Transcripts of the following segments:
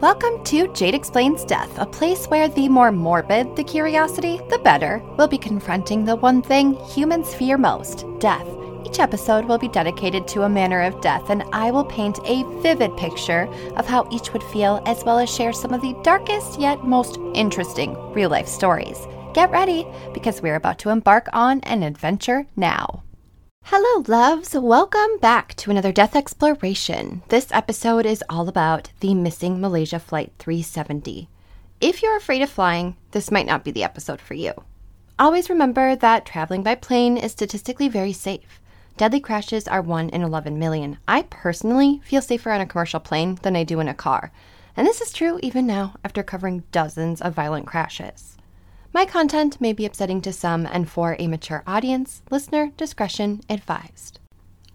Welcome to Jade Explains Death, a place where the more morbid the curiosity, the better. We'll be confronting the one thing humans fear most death. Each episode will be dedicated to a manner of death, and I will paint a vivid picture of how each would feel, as well as share some of the darkest yet most interesting real life stories. Get ready, because we're about to embark on an adventure now. Hello, loves. Welcome back to another death exploration. This episode is all about the missing Malaysia Flight 370. If you're afraid of flying, this might not be the episode for you. Always remember that traveling by plane is statistically very safe. Deadly crashes are 1 in 11 million. I personally feel safer on a commercial plane than I do in a car. And this is true even now after covering dozens of violent crashes. My content may be upsetting to some, and for a mature audience, listener discretion advised.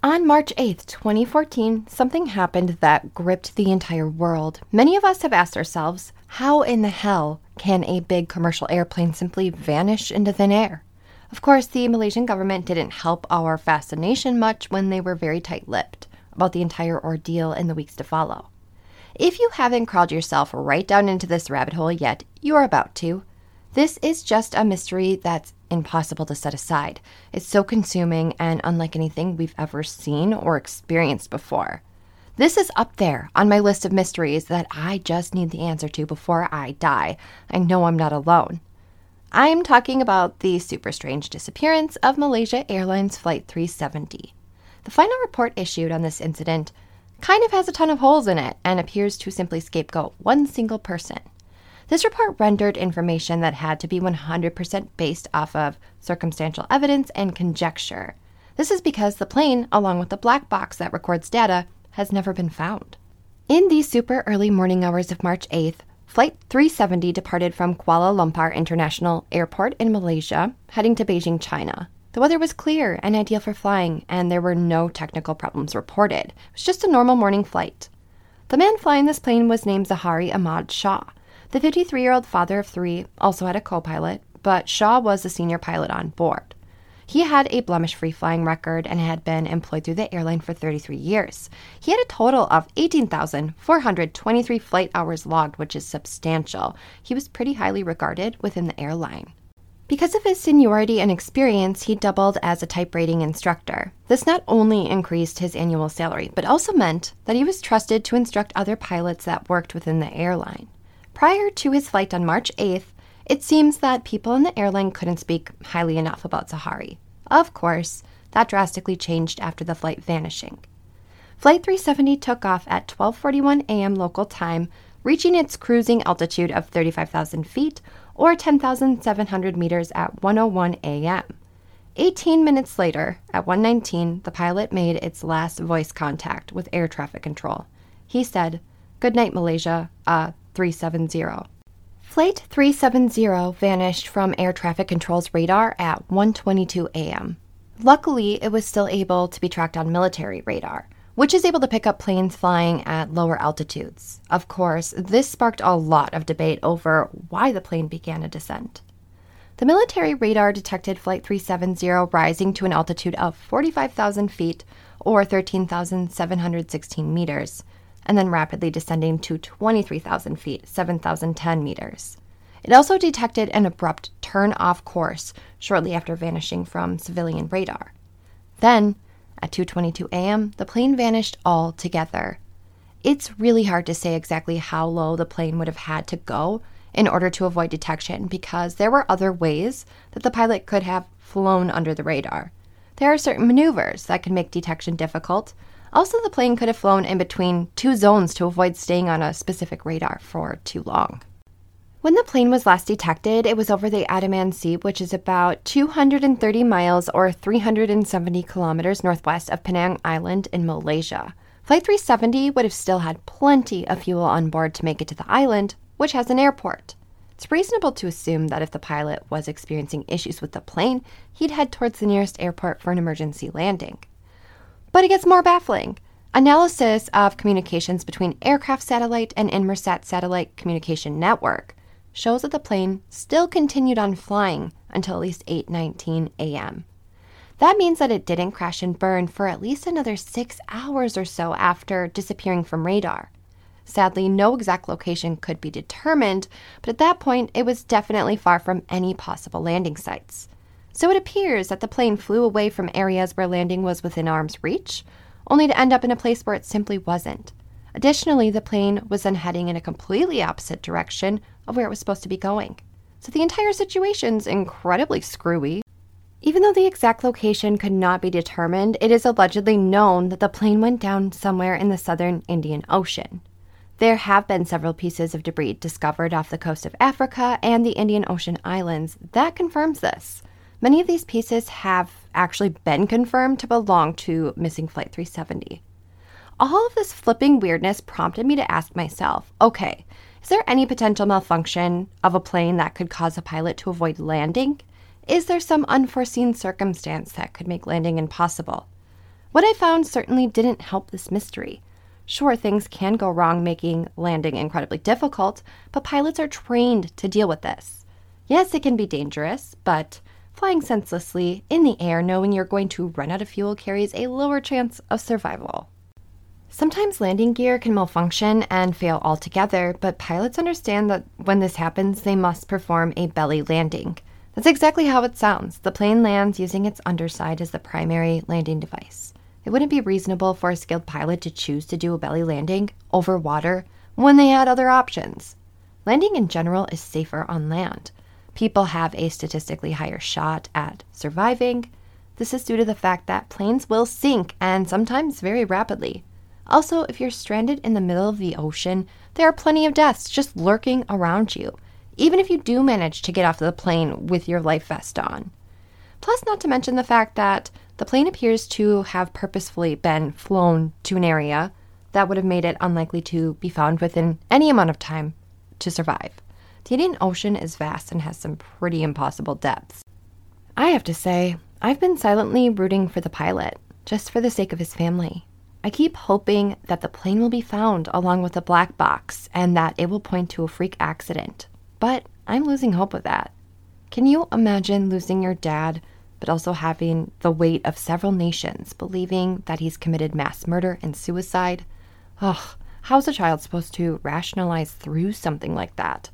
On March 8th, 2014, something happened that gripped the entire world. Many of us have asked ourselves, how in the hell can a big commercial airplane simply vanish into thin air? Of course, the Malaysian government didn't help our fascination much when they were very tight lipped about the entire ordeal in the weeks to follow. If you haven't crawled yourself right down into this rabbit hole yet, you're about to. This is just a mystery that's impossible to set aside. It's so consuming and unlike anything we've ever seen or experienced before. This is up there on my list of mysteries that I just need the answer to before I die. I know I'm not alone. I'm talking about the super strange disappearance of Malaysia Airlines Flight 370. The final report issued on this incident kind of has a ton of holes in it and appears to simply scapegoat one single person. This report rendered information that had to be 100% based off of circumstantial evidence and conjecture. This is because the plane, along with the black box that records data, has never been found. In the super early morning hours of March 8th, Flight 370 departed from Kuala Lumpur International Airport in Malaysia, heading to Beijing, China. The weather was clear and ideal for flying, and there were no technical problems reported. It was just a normal morning flight. The man flying this plane was named Zaharie Ahmad Shah. The 53 year old father of three also had a co pilot, but Shah was the senior pilot on board. He had a blemish free flying record and had been employed through the airline for 33 years. He had a total of 18,423 flight hours logged, which is substantial. He was pretty highly regarded within the airline. Because of his seniority and experience, he doubled as a type rating instructor. This not only increased his annual salary, but also meant that he was trusted to instruct other pilots that worked within the airline. Prior to his flight on March 8th, it seems that people in the airline couldn't speak highly enough about Zaharie. Of course, that drastically changed after the flight vanishing. Flight 370 took off at 12:41 a.m. local time, reaching its cruising altitude of 35,000 feet or 10,700 meters at 1:01 a.m. 18 minutes later, at 1:19, the pilot made its last voice contact with air traffic control. He said, "Good night, Malaysia. Uh, 370. Flight 370 vanished from air traffic control's radar at 1:22 a.m. Luckily, it was still able to be tracked on military radar, which is able to pick up planes flying at lower altitudes. Of course, this sparked a lot of debate over why the plane began a descent. The military radar detected Flight 370 rising to an altitude of 45,000 feet or 13,716 meters and then rapidly descending to 23,000 feet, 7,010 meters. It also detected an abrupt turn off course shortly after vanishing from civilian radar. Then, at 2:22 a.m., the plane vanished altogether. It's really hard to say exactly how low the plane would have had to go in order to avoid detection because there were other ways that the pilot could have flown under the radar. There are certain maneuvers that can make detection difficult, also, the plane could have flown in between two zones to avoid staying on a specific radar for too long. When the plane was last detected, it was over the Andaman Sea, which is about 230 miles or 370 kilometers northwest of Penang Island in Malaysia. Flight 370 would have still had plenty of fuel on board to make it to the island, which has an airport. It's reasonable to assume that if the pilot was experiencing issues with the plane, he'd head towards the nearest airport for an emergency landing. But it gets more baffling. Analysis of communications between aircraft satellite and Inmarsat satellite communication network shows that the plane still continued on flying until at least 8:19 a.m. That means that it didn't crash and burn for at least another 6 hours or so after disappearing from radar. Sadly, no exact location could be determined, but at that point, it was definitely far from any possible landing sites. So it appears that the plane flew away from areas where landing was within arm's reach, only to end up in a place where it simply wasn't. Additionally, the plane was then heading in a completely opposite direction of where it was supposed to be going. So the entire situation's incredibly screwy. Even though the exact location could not be determined, it is allegedly known that the plane went down somewhere in the southern Indian Ocean. There have been several pieces of debris discovered off the coast of Africa and the Indian Ocean islands that confirms this. Many of these pieces have actually been confirmed to belong to missing Flight 370. All of this flipping weirdness prompted me to ask myself okay, is there any potential malfunction of a plane that could cause a pilot to avoid landing? Is there some unforeseen circumstance that could make landing impossible? What I found certainly didn't help this mystery. Sure, things can go wrong, making landing incredibly difficult, but pilots are trained to deal with this. Yes, it can be dangerous, but flying senselessly in the air knowing you're going to run out of fuel carries a lower chance of survival. Sometimes landing gear can malfunction and fail altogether, but pilots understand that when this happens, they must perform a belly landing. That's exactly how it sounds. The plane lands using its underside as the primary landing device. It wouldn't be reasonable for a skilled pilot to choose to do a belly landing over water when they had other options. Landing in general is safer on land. People have a statistically higher shot at surviving. This is due to the fact that planes will sink and sometimes very rapidly. Also, if you're stranded in the middle of the ocean, there are plenty of deaths just lurking around you, even if you do manage to get off the plane with your life vest on. Plus, not to mention the fact that the plane appears to have purposefully been flown to an area that would have made it unlikely to be found within any amount of time to survive. The Indian Ocean is vast and has some pretty impossible depths. I have to say, I've been silently rooting for the pilot, just for the sake of his family. I keep hoping that the plane will be found along with the black box and that it will point to a freak accident. But I'm losing hope with that. Can you imagine losing your dad but also having the weight of several nations believing that he's committed mass murder and suicide. Ugh, how's a child supposed to rationalize through something like that?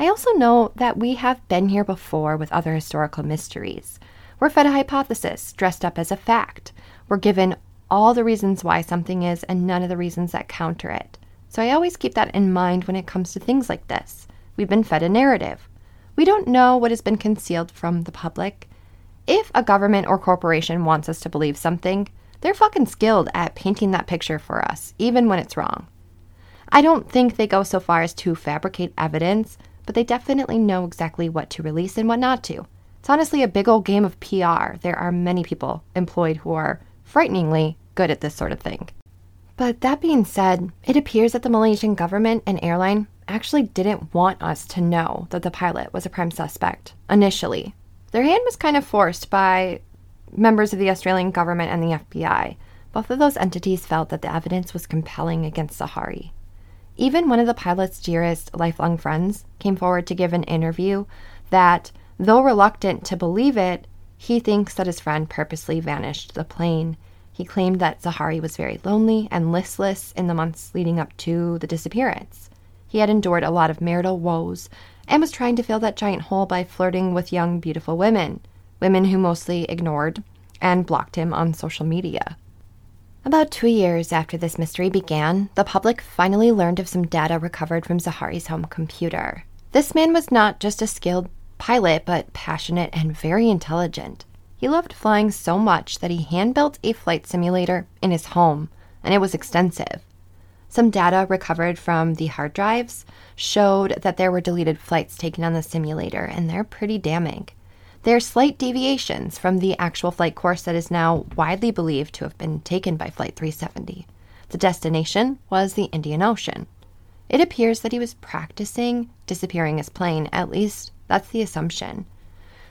I also know that we have been here before with other historical mysteries. We're fed a hypothesis dressed up as a fact. We're given all the reasons why something is and none of the reasons that counter it. So I always keep that in mind when it comes to things like this. We've been fed a narrative. We don't know what has been concealed from the public, if a government or corporation wants us to believe something, they're fucking skilled at painting that picture for us, even when it's wrong. I don't think they go so far as to fabricate evidence, but they definitely know exactly what to release and what not to. It's honestly a big old game of PR. There are many people employed who are frighteningly good at this sort of thing. But that being said, it appears that the Malaysian government and airline actually didn't want us to know that the pilot was a prime suspect initially. Their hand was kind of forced by members of the Australian government and the FBI. Both of those entities felt that the evidence was compelling against Zaharie. Even one of the pilot's dearest lifelong friends came forward to give an interview that, though reluctant to believe it, he thinks that his friend purposely vanished the plane. He claimed that Zaharie was very lonely and listless in the months leading up to the disappearance. He had endured a lot of marital woes and was trying to fill that giant hole by flirting with young, beautiful women, women who mostly ignored and blocked him on social media. About two years after this mystery began, the public finally learned of some data recovered from Zaharie's home computer. This man was not just a skilled pilot, but passionate and very intelligent. He loved flying so much that he hand built a flight simulator in his home, and it was extensive. Some data recovered from the hard drives showed that there were deleted flights taken on the simulator, and they're pretty damning. There are slight deviations from the actual flight course that is now widely believed to have been taken by Flight 370. The destination was the Indian Ocean. It appears that he was practicing disappearing his plane, at least that's the assumption.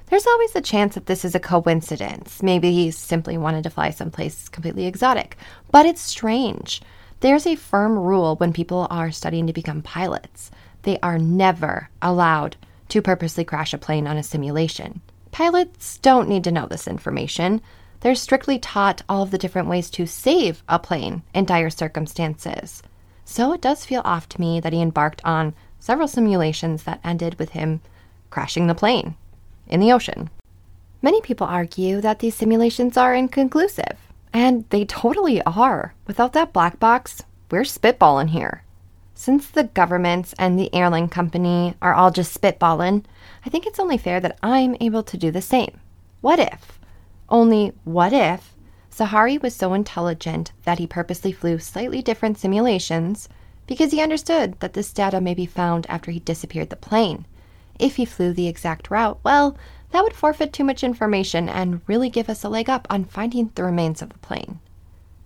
There's always the chance that this is a coincidence. Maybe he simply wanted to fly someplace completely exotic. But it's strange. There's a firm rule when people are studying to become pilots they are never allowed to purposely crash a plane on a simulation. Pilots don't need to know this information. They're strictly taught all of the different ways to save a plane in dire circumstances. So it does feel off to me that he embarked on several simulations that ended with him crashing the plane in the ocean. Many people argue that these simulations are inconclusive, and they totally are. Without that black box, we're spitballing here. Since the governments and the airline company are all just spitballing, I think it's only fair that I'm able to do the same. What if? Only what if Zaharie was so intelligent that he purposely flew slightly different simulations because he understood that this data may be found after he disappeared the plane. If he flew the exact route, well, that would forfeit too much information and really give us a leg up on finding the remains of the plane.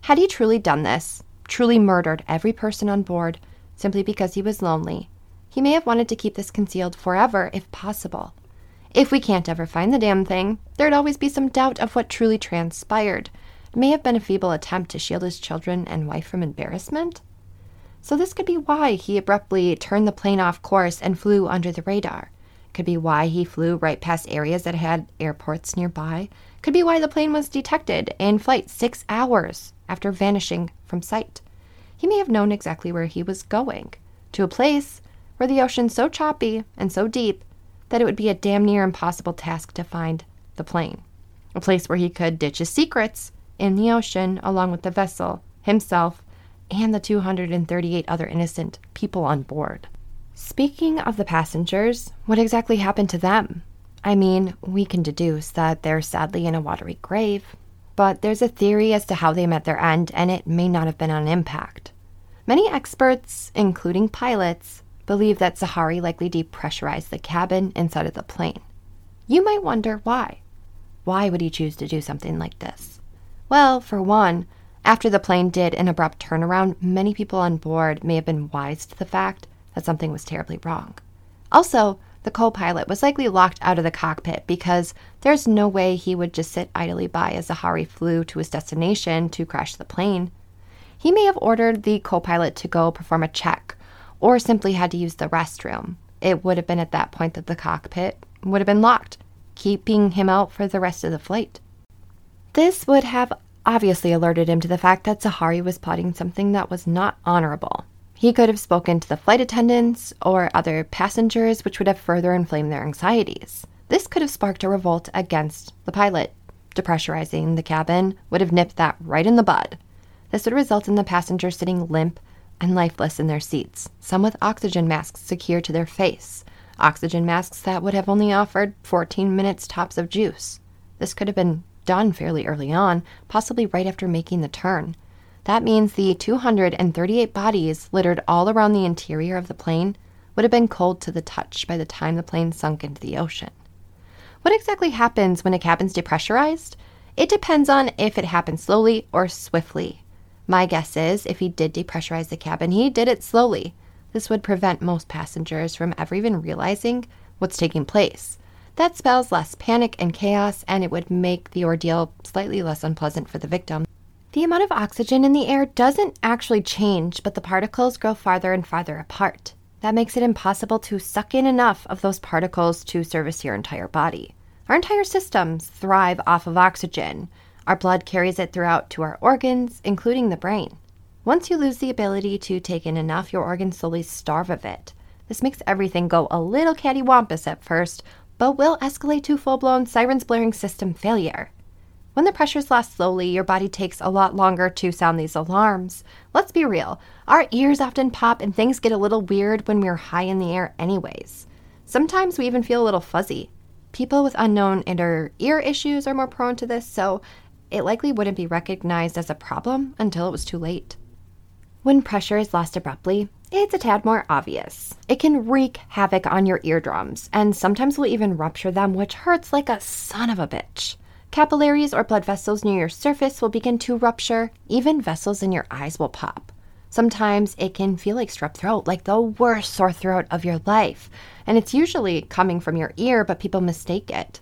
Had he truly done this, truly murdered every person on board simply because he was lonely, he may have wanted to keep this concealed forever if possible. If we can't ever find the damn thing, there'd always be some doubt of what truly transpired. It may have been a feeble attempt to shield his children and wife from embarrassment. So, this could be why he abruptly turned the plane off course and flew under the radar. Could be why he flew right past areas that had airports nearby. Could be why the plane was detected in flight six hours after vanishing from sight. He may have known exactly where he was going to a place where the ocean's so choppy and so deep that it would be a damn near impossible task to find the plane. A place where he could ditch his secrets in the ocean along with the vessel, himself, and the 238 other innocent people on board. Speaking of the passengers, what exactly happened to them? I mean, we can deduce that they're sadly in a watery grave, but there's a theory as to how they met their end, and it may not have been on impact. Many experts, including pilots, believe that Zaharie likely depressurized the cabin inside of the plane. You might wonder why. Why would he choose to do something like this? Well, for one, after the plane did an abrupt turnaround, many people on board may have been wise to the fact that something was terribly wrong. Also, the co pilot was likely locked out of the cockpit because there's no way he would just sit idly by as Zaharie flew to his destination to crash the plane. He may have ordered the co pilot to go perform a check or simply had to use the restroom. It would have been at that point that the cockpit would have been locked, keeping him out for the rest of the flight. This would have obviously alerted him to the fact that Zaharie was plotting something that was not honorable. He could have spoken to the flight attendants or other passengers, which would have further inflamed their anxieties. This could have sparked a revolt against the pilot. Depressurizing the cabin would have nipped that right in the bud. This would result in the passengers sitting limp and lifeless in their seats, some with oxygen masks secured to their face, oxygen masks that would have only offered 14 minutes tops of juice. This could have been done fairly early on, possibly right after making the turn. That means the 238 bodies littered all around the interior of the plane would have been cold to the touch by the time the plane sunk into the ocean. What exactly happens when a cabin's depressurized? It depends on if it happens slowly or swiftly. My guess is if he did depressurize the cabin, he did it slowly. This would prevent most passengers from ever even realizing what's taking place. That spells less panic and chaos, and it would make the ordeal slightly less unpleasant for the victim. The amount of oxygen in the air doesn't actually change, but the particles grow farther and farther apart. That makes it impossible to suck in enough of those particles to service your entire body. Our entire systems thrive off of oxygen. Our blood carries it throughout to our organs, including the brain. Once you lose the ability to take in enough, your organs slowly starve of it. This makes everything go a little cattywampus at first, but will escalate to full blown sirens blaring system failure. When the pressures lost slowly, your body takes a lot longer to sound these alarms. Let's be real, our ears often pop and things get a little weird when we're high in the air, anyways. Sometimes we even feel a little fuzzy. People with unknown inner ear issues are more prone to this, so it likely wouldn't be recognized as a problem until it was too late. When pressure is lost abruptly, it's a tad more obvious. It can wreak havoc on your eardrums, and sometimes will even rupture them, which hurts like a son of a bitch. Capillaries or blood vessels near your surface will begin to rupture, even vessels in your eyes will pop. Sometimes it can feel like strep throat, like the worst sore throat of your life, and it's usually coming from your ear, but people mistake it.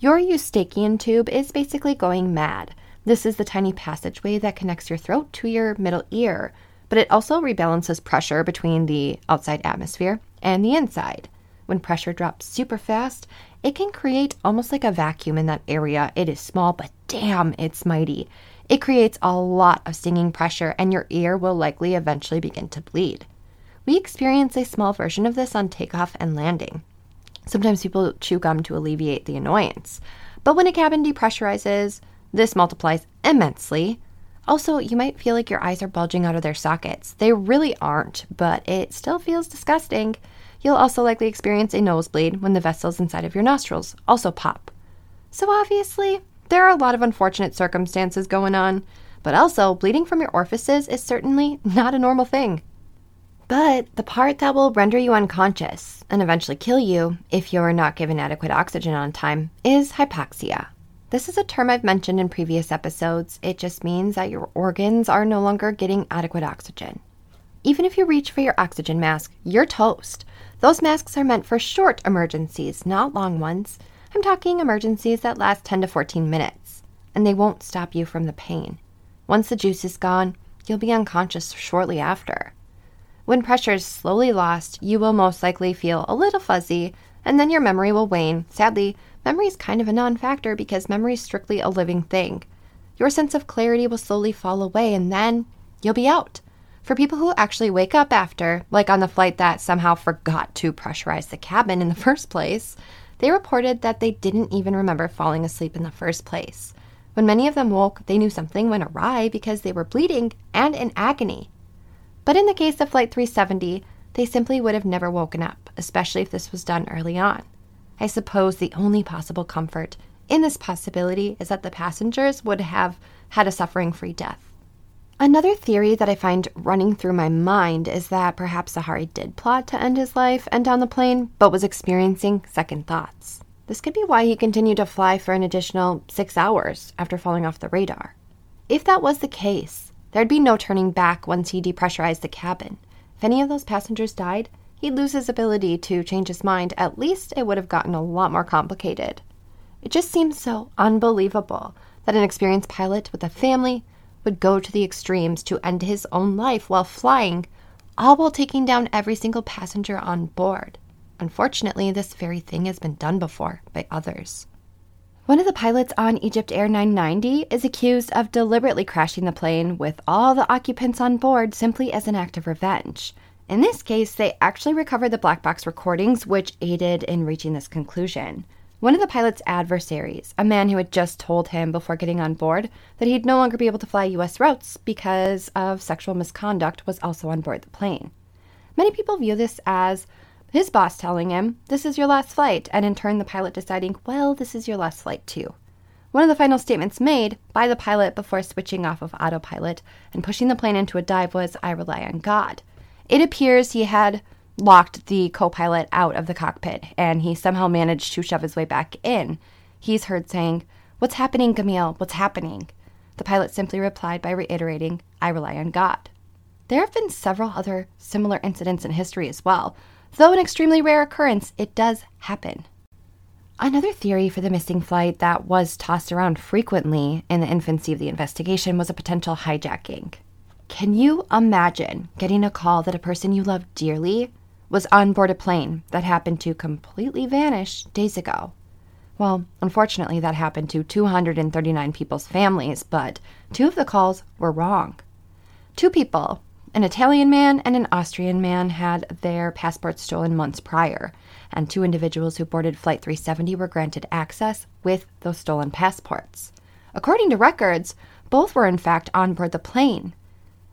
Your eustachian tube is basically going mad. This is the tiny passageway that connects your throat to your middle ear, but it also rebalances pressure between the outside atmosphere and the inside. When pressure drops super fast, it can create almost like a vacuum in that area. It is small, but damn, it's mighty. It creates a lot of stinging pressure, and your ear will likely eventually begin to bleed. We experience a small version of this on takeoff and landing. Sometimes people chew gum to alleviate the annoyance. But when a cabin depressurizes, this multiplies immensely. Also, you might feel like your eyes are bulging out of their sockets. They really aren't, but it still feels disgusting. You'll also likely experience a nosebleed when the vessels inside of your nostrils also pop. So, obviously, there are a lot of unfortunate circumstances going on, but also bleeding from your orifices is certainly not a normal thing. But the part that will render you unconscious and eventually kill you if you're not given adequate oxygen on time is hypoxia. This is a term I've mentioned in previous episodes. It just means that your organs are no longer getting adequate oxygen. Even if you reach for your oxygen mask, you're toast. Those masks are meant for short emergencies, not long ones. I'm talking emergencies that last 10 to 14 minutes, and they won't stop you from the pain. Once the juice is gone, you'll be unconscious shortly after. When pressure is slowly lost, you will most likely feel a little fuzzy, and then your memory will wane. Sadly, memory is kind of a non factor because memory is strictly a living thing. Your sense of clarity will slowly fall away, and then you'll be out. For people who actually wake up after, like on the flight that somehow forgot to pressurize the cabin in the first place, they reported that they didn't even remember falling asleep in the first place. When many of them woke, they knew something went awry because they were bleeding and in agony. But in the case of Flight 370, they simply would have never woken up, especially if this was done early on. I suppose the only possible comfort in this possibility is that the passengers would have had a suffering free death. Another theory that I find running through my mind is that perhaps Zaharie did plot to end his life and on the plane, but was experiencing second thoughts. This could be why he continued to fly for an additional six hours after falling off the radar. If that was the case, There'd be no turning back once he depressurized the cabin. If any of those passengers died, he'd lose his ability to change his mind. At least it would have gotten a lot more complicated. It just seems so unbelievable that an experienced pilot with a family would go to the extremes to end his own life while flying, all while taking down every single passenger on board. Unfortunately, this very thing has been done before by others. One of the pilots on Egypt Air 990 is accused of deliberately crashing the plane with all the occupants on board simply as an act of revenge. In this case, they actually recovered the black box recordings, which aided in reaching this conclusion. One of the pilot's adversaries, a man who had just told him before getting on board that he'd no longer be able to fly U.S. routes because of sexual misconduct, was also on board the plane. Many people view this as his boss telling him, This is your last flight, and in turn the pilot deciding, Well, this is your last flight too. One of the final statements made by the pilot before switching off of autopilot and pushing the plane into a dive was, I rely on God. It appears he had locked the co pilot out of the cockpit and he somehow managed to shove his way back in. He's heard saying, What's happening, Camille? What's happening? The pilot simply replied by reiterating, I rely on God. There have been several other similar incidents in history as well, Though an extremely rare occurrence, it does happen. Another theory for the missing flight that was tossed around frequently in the infancy of the investigation was a potential hijacking. Can you imagine getting a call that a person you love dearly was on board a plane that happened to completely vanish days ago? Well, unfortunately, that happened to 239 people's families, but two of the calls were wrong. Two people an Italian man and an Austrian man had their passports stolen months prior, and two individuals who boarded Flight 370 were granted access with those stolen passports. According to records, both were in fact on board the plane.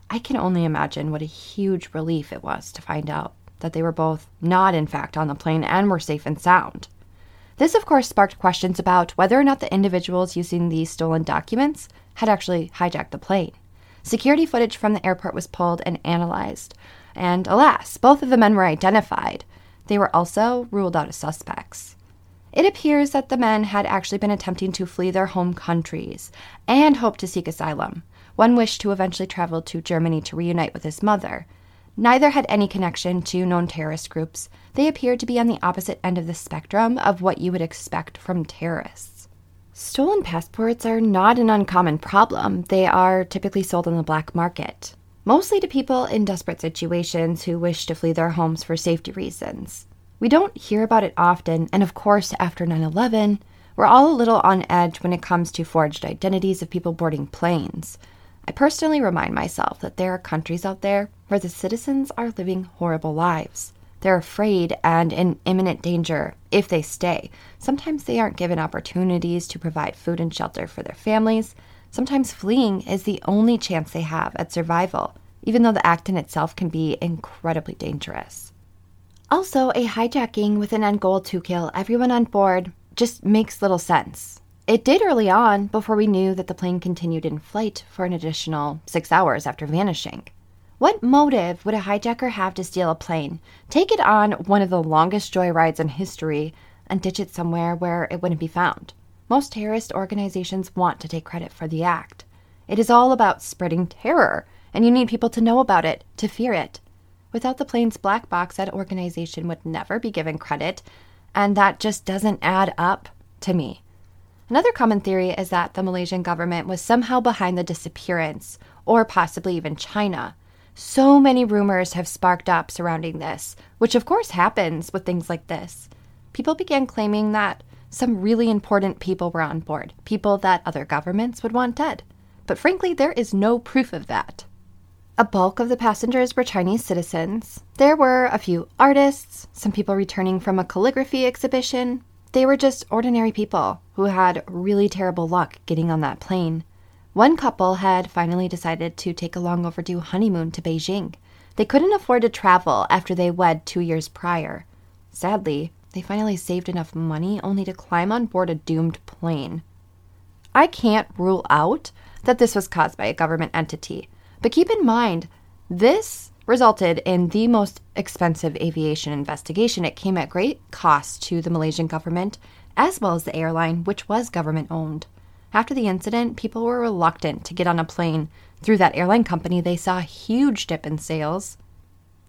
I can only imagine what a huge relief it was to find out that they were both not, in fact, on the plane and were safe and sound. This, of course, sparked questions about whether or not the individuals using these stolen documents had actually hijacked the plane. Security footage from the airport was pulled and analyzed, and alas, both of the men were identified. They were also ruled out as suspects. It appears that the men had actually been attempting to flee their home countries and hoped to seek asylum. One wished to eventually travel to Germany to reunite with his mother. Neither had any connection to known terrorist groups. They appeared to be on the opposite end of the spectrum of what you would expect from terrorists. Stolen passports are not an uncommon problem. They are typically sold on the black market, mostly to people in desperate situations who wish to flee their homes for safety reasons. We don't hear about it often, and of course, after 9 11, We're all a little on edge when it comes to forged identities of people boarding planes. I personally remind myself that there are countries out there where the citizens are living horrible lives. They're afraid and in imminent danger if they stay. Sometimes they aren't given opportunities to provide food and shelter for their families. Sometimes fleeing is the only chance they have at survival, even though the act in itself can be incredibly dangerous. Also, a hijacking with an end goal to kill everyone on board just makes little sense. It did early on before we knew that the plane continued in flight for an additional six hours after vanishing. What motive would a hijacker have to steal a plane, take it on one of the longest joyrides in history, and ditch it somewhere where it wouldn't be found? Most terrorist organizations want to take credit for the act. It is all about spreading terror, and you need people to know about it, to fear it. Without the plane's black box, that organization would never be given credit, and that just doesn't add up to me. Another common theory is that the Malaysian government was somehow behind the disappearance, or possibly even China. So many rumors have sparked up surrounding this, which of course happens with things like this. People began claiming that some really important people were on board, people that other governments would want dead. But frankly, there is no proof of that. A bulk of the passengers were Chinese citizens. There were a few artists, some people returning from a calligraphy exhibition. They were just ordinary people who had really terrible luck getting on that plane. One couple had finally decided to take a long overdue honeymoon to Beijing. They couldn't afford to travel after they wed two years prior. Sadly, they finally saved enough money only to climb on board a doomed plane. I can't rule out that this was caused by a government entity, but keep in mind, this resulted in the most expensive aviation investigation. It came at great cost to the Malaysian government as well as the airline, which was government owned. After the incident, people were reluctant to get on a plane through that airline company. They saw a huge dip in sales.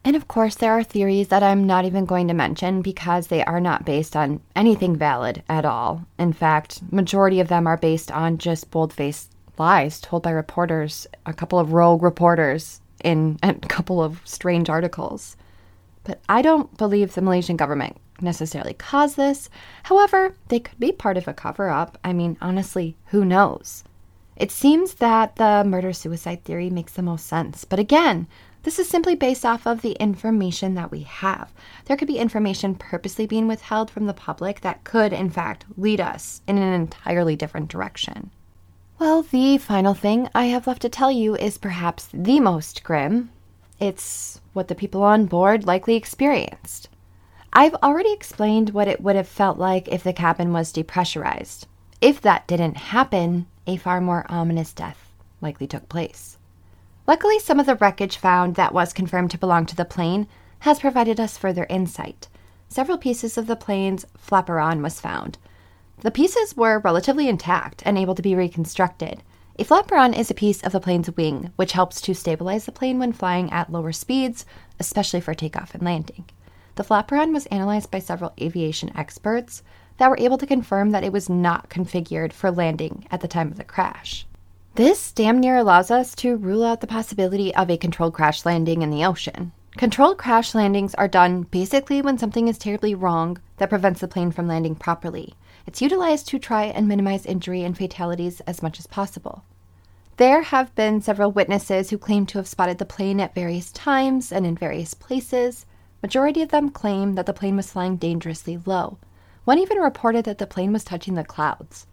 And of course, there are theories that I'm not even going to mention because they are not based on anything valid at all. In fact, majority of them are based on just bold-faced lies told by reporters, a couple of rogue reporters in a couple of strange articles. But I don't believe the Malaysian government necessarily cause this. However, they could be part of a cover up. I mean, honestly, who knows? It seems that the murder suicide theory makes the most sense. But again, this is simply based off of the information that we have. There could be information purposely being withheld from the public that could, in fact, lead us in an entirely different direction. Well, the final thing I have left to tell you is perhaps the most grim. It's what the people on board likely experienced. I've already explained what it would have felt like if the cabin was depressurized. If that didn't happen, a far more ominous death likely took place. Luckily, some of the wreckage found that was confirmed to belong to the plane has provided us further insight. Several pieces of the plane's flaperon was found. The pieces were relatively intact and able to be reconstructed. A flaperon is a piece of the plane's wing, which helps to stabilize the plane when flying at lower speeds, especially for takeoff and landing. The flaperon was analyzed by several aviation experts that were able to confirm that it was not configured for landing at the time of the crash. This damn near allows us to rule out the possibility of a controlled crash landing in the ocean. Controlled crash landings are done basically when something is terribly wrong that prevents the plane from landing properly. It's utilized to try and minimize injury and fatalities as much as possible. There have been several witnesses who claim to have spotted the plane at various times and in various places, Majority of them claim that the plane was flying dangerously low. One even reported that the plane was touching the clouds.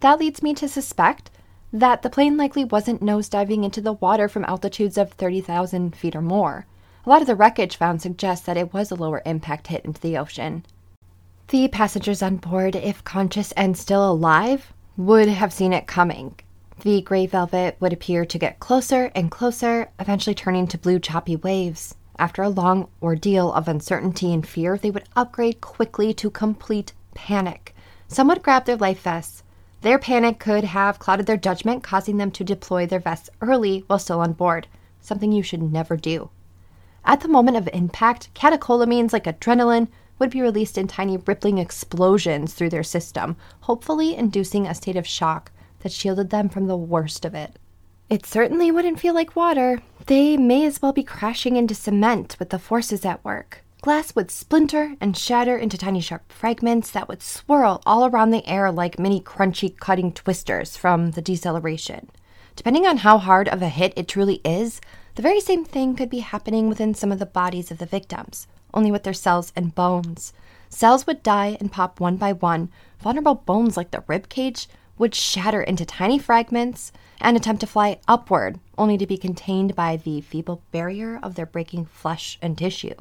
That leads me to suspect that the plane likely wasn't nosediving into the water from altitudes of 30,000 feet or more. A lot of the wreckage found suggests that it was a lower impact hit into the ocean. The passengers on board, if conscious and still alive, would have seen it coming. The gray velvet would appear to get closer and closer, eventually turning to blue choppy waves. After a long ordeal of uncertainty and fear, they would upgrade quickly to complete panic. Some would grab their life vests. Their panic could have clouded their judgment, causing them to deploy their vests early while still on board, something you should never do. At the moment of impact, catecholamines like adrenaline would be released in tiny rippling explosions through their system, hopefully inducing a state of shock that shielded them from the worst of it. It certainly wouldn't feel like water. They may as well be crashing into cement with the forces at work. glass would splinter and shatter into tiny sharp fragments that would swirl all around the air like mini crunchy cutting twisters from the deceleration. Depending on how hard of a hit it truly is, the very same thing could be happening within some of the bodies of the victims, only with their cells and bones. Cells would die and pop one by one. Vulnerable bones like the rib cage would shatter into tiny fragments and attempt to fly upward, only to be contained by the feeble barrier of their breaking flesh and tissue.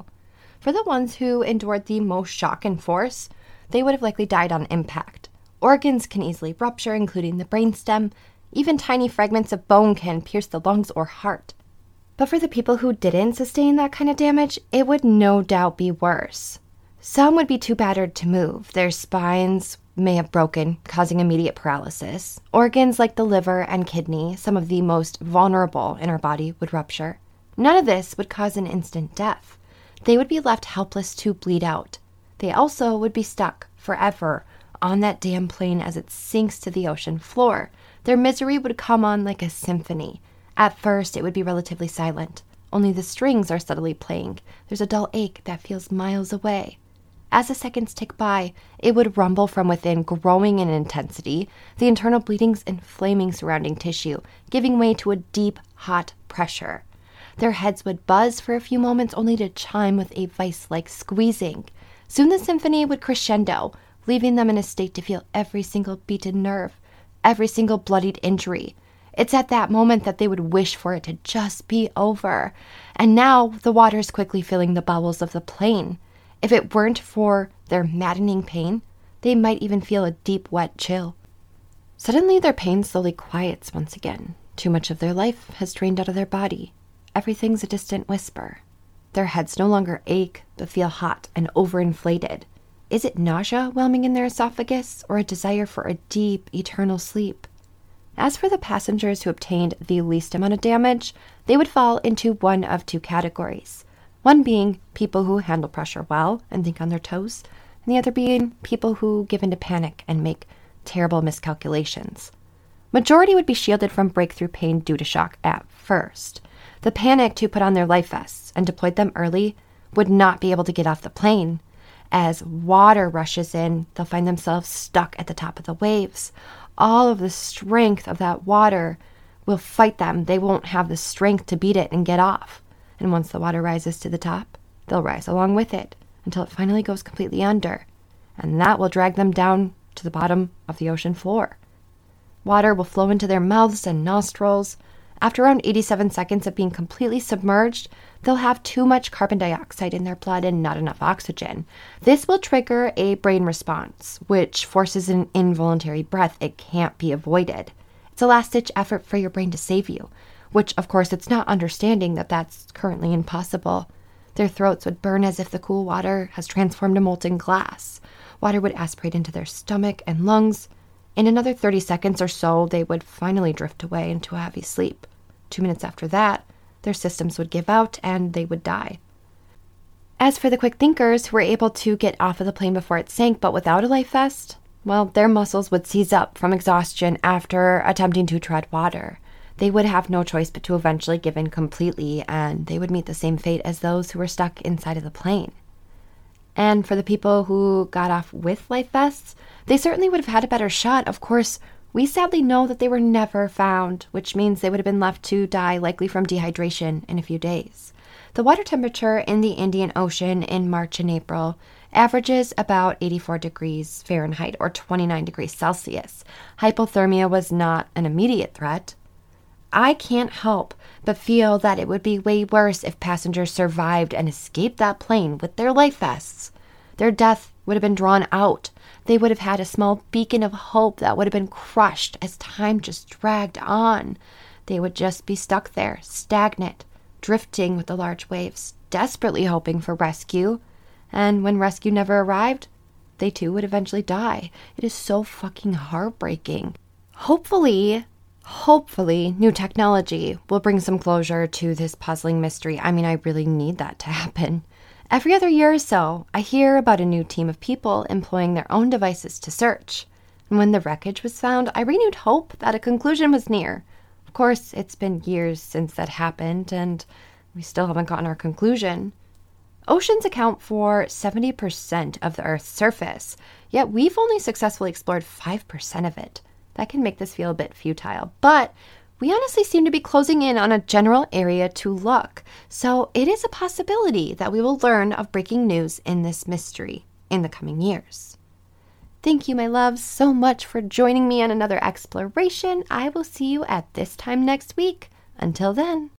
For the ones who endured the most shock and force, they would have likely died on impact. Organs can easily rupture, including the brainstem. Even tiny fragments of bone can pierce the lungs or heart. But for the people who didn't sustain that kind of damage, it would no doubt be worse. Some would be too battered to move. Their spines may have broken, causing immediate paralysis. Organs like the liver and kidney, some of the most vulnerable in our body, would rupture. None of this would cause an instant death. They would be left helpless to bleed out. They also would be stuck forever on that damn plane as it sinks to the ocean floor. Their misery would come on like a symphony. At first, it would be relatively silent. Only the strings are subtly playing. There's a dull ache that feels miles away. As the seconds tick by, it would rumble from within, growing in intensity, the internal bleedings inflaming surrounding tissue, giving way to a deep, hot pressure. Their heads would buzz for a few moments, only to chime with a vice like squeezing. Soon the symphony would crescendo, leaving them in a state to feel every single beaten nerve, every single bloodied injury. It's at that moment that they would wish for it to just be over. And now the water is quickly filling the bowels of the plane. If it weren't for their maddening pain, they might even feel a deep, wet chill. Suddenly, their pain slowly quiets once again. Too much of their life has drained out of their body. Everything's a distant whisper. Their heads no longer ache, but feel hot and overinflated. Is it nausea whelming in their esophagus, or a desire for a deep, eternal sleep? As for the passengers who obtained the least amount of damage, they would fall into one of two categories. One being people who handle pressure well and think on their toes, and the other being people who give into panic and make terrible miscalculations. Majority would be shielded from breakthrough pain due to shock at first. The panicked who put on their life vests and deployed them early would not be able to get off the plane. As water rushes in, they'll find themselves stuck at the top of the waves. All of the strength of that water will fight them. They won't have the strength to beat it and get off. And once the water rises to the top, they'll rise along with it until it finally goes completely under. And that will drag them down to the bottom of the ocean floor. Water will flow into their mouths and nostrils. After around 87 seconds of being completely submerged, they'll have too much carbon dioxide in their blood and not enough oxygen. This will trigger a brain response, which forces an involuntary breath. It can't be avoided. It's a last ditch effort for your brain to save you which, of course, it's not understanding that that's currently impossible. Their throats would burn as if the cool water has transformed to molten glass. Water would aspirate into their stomach and lungs. In another 30 seconds or so, they would finally drift away into a heavy sleep. Two minutes after that, their systems would give out and they would die. As for the quick thinkers who were able to get off of the plane before it sank but without a life vest, well, their muscles would seize up from exhaustion after attempting to tread water they would have no choice but to eventually give in completely, and they would meet the same fate as those who were stuck inside of the plane. And for the people who got off with life vests, they certainly would have had a better shot. Of course, we sadly know that they were never found, which means they would have been left to die, likely from dehydration, in a few days. The water temperature in the Indian Ocean in March and April averages about 84 degrees Fahrenheit or 29 degrees Celsius. Hypothermia was not an immediate threat, I can't help but feel that it would be way worse if passengers survived and escaped that plane with their life vests. Their death would have been drawn out. They would have had a small beacon of hope that would have been crushed as time just dragged on. They would just be stuck there, stagnant, drifting with the large waves, desperately hoping for rescue. And when rescue never arrived, they too would eventually die. It is so fucking heartbreaking. Hopefully, hopefully, new technology will bring some closure to this puzzling mystery. I mean, I really need that to happen. Every other year or so, I hear about a new team of people employing their own devices to search. And when the wreckage was found, I renewed hope that a conclusion was near. Of course, it's been years since that happened, and we still haven't gotten our conclusion. Oceans account for 70% of the Earth's surface, yet we've only successfully explored 5% of it. That can make this feel a bit futile, but we honestly seem to be closing in on a general area to look, so it is a possibility that we will learn of breaking news in this mystery in the coming years. Thank you, my loves, so much for joining me on another exploration. I will see you at this time next week. Until then.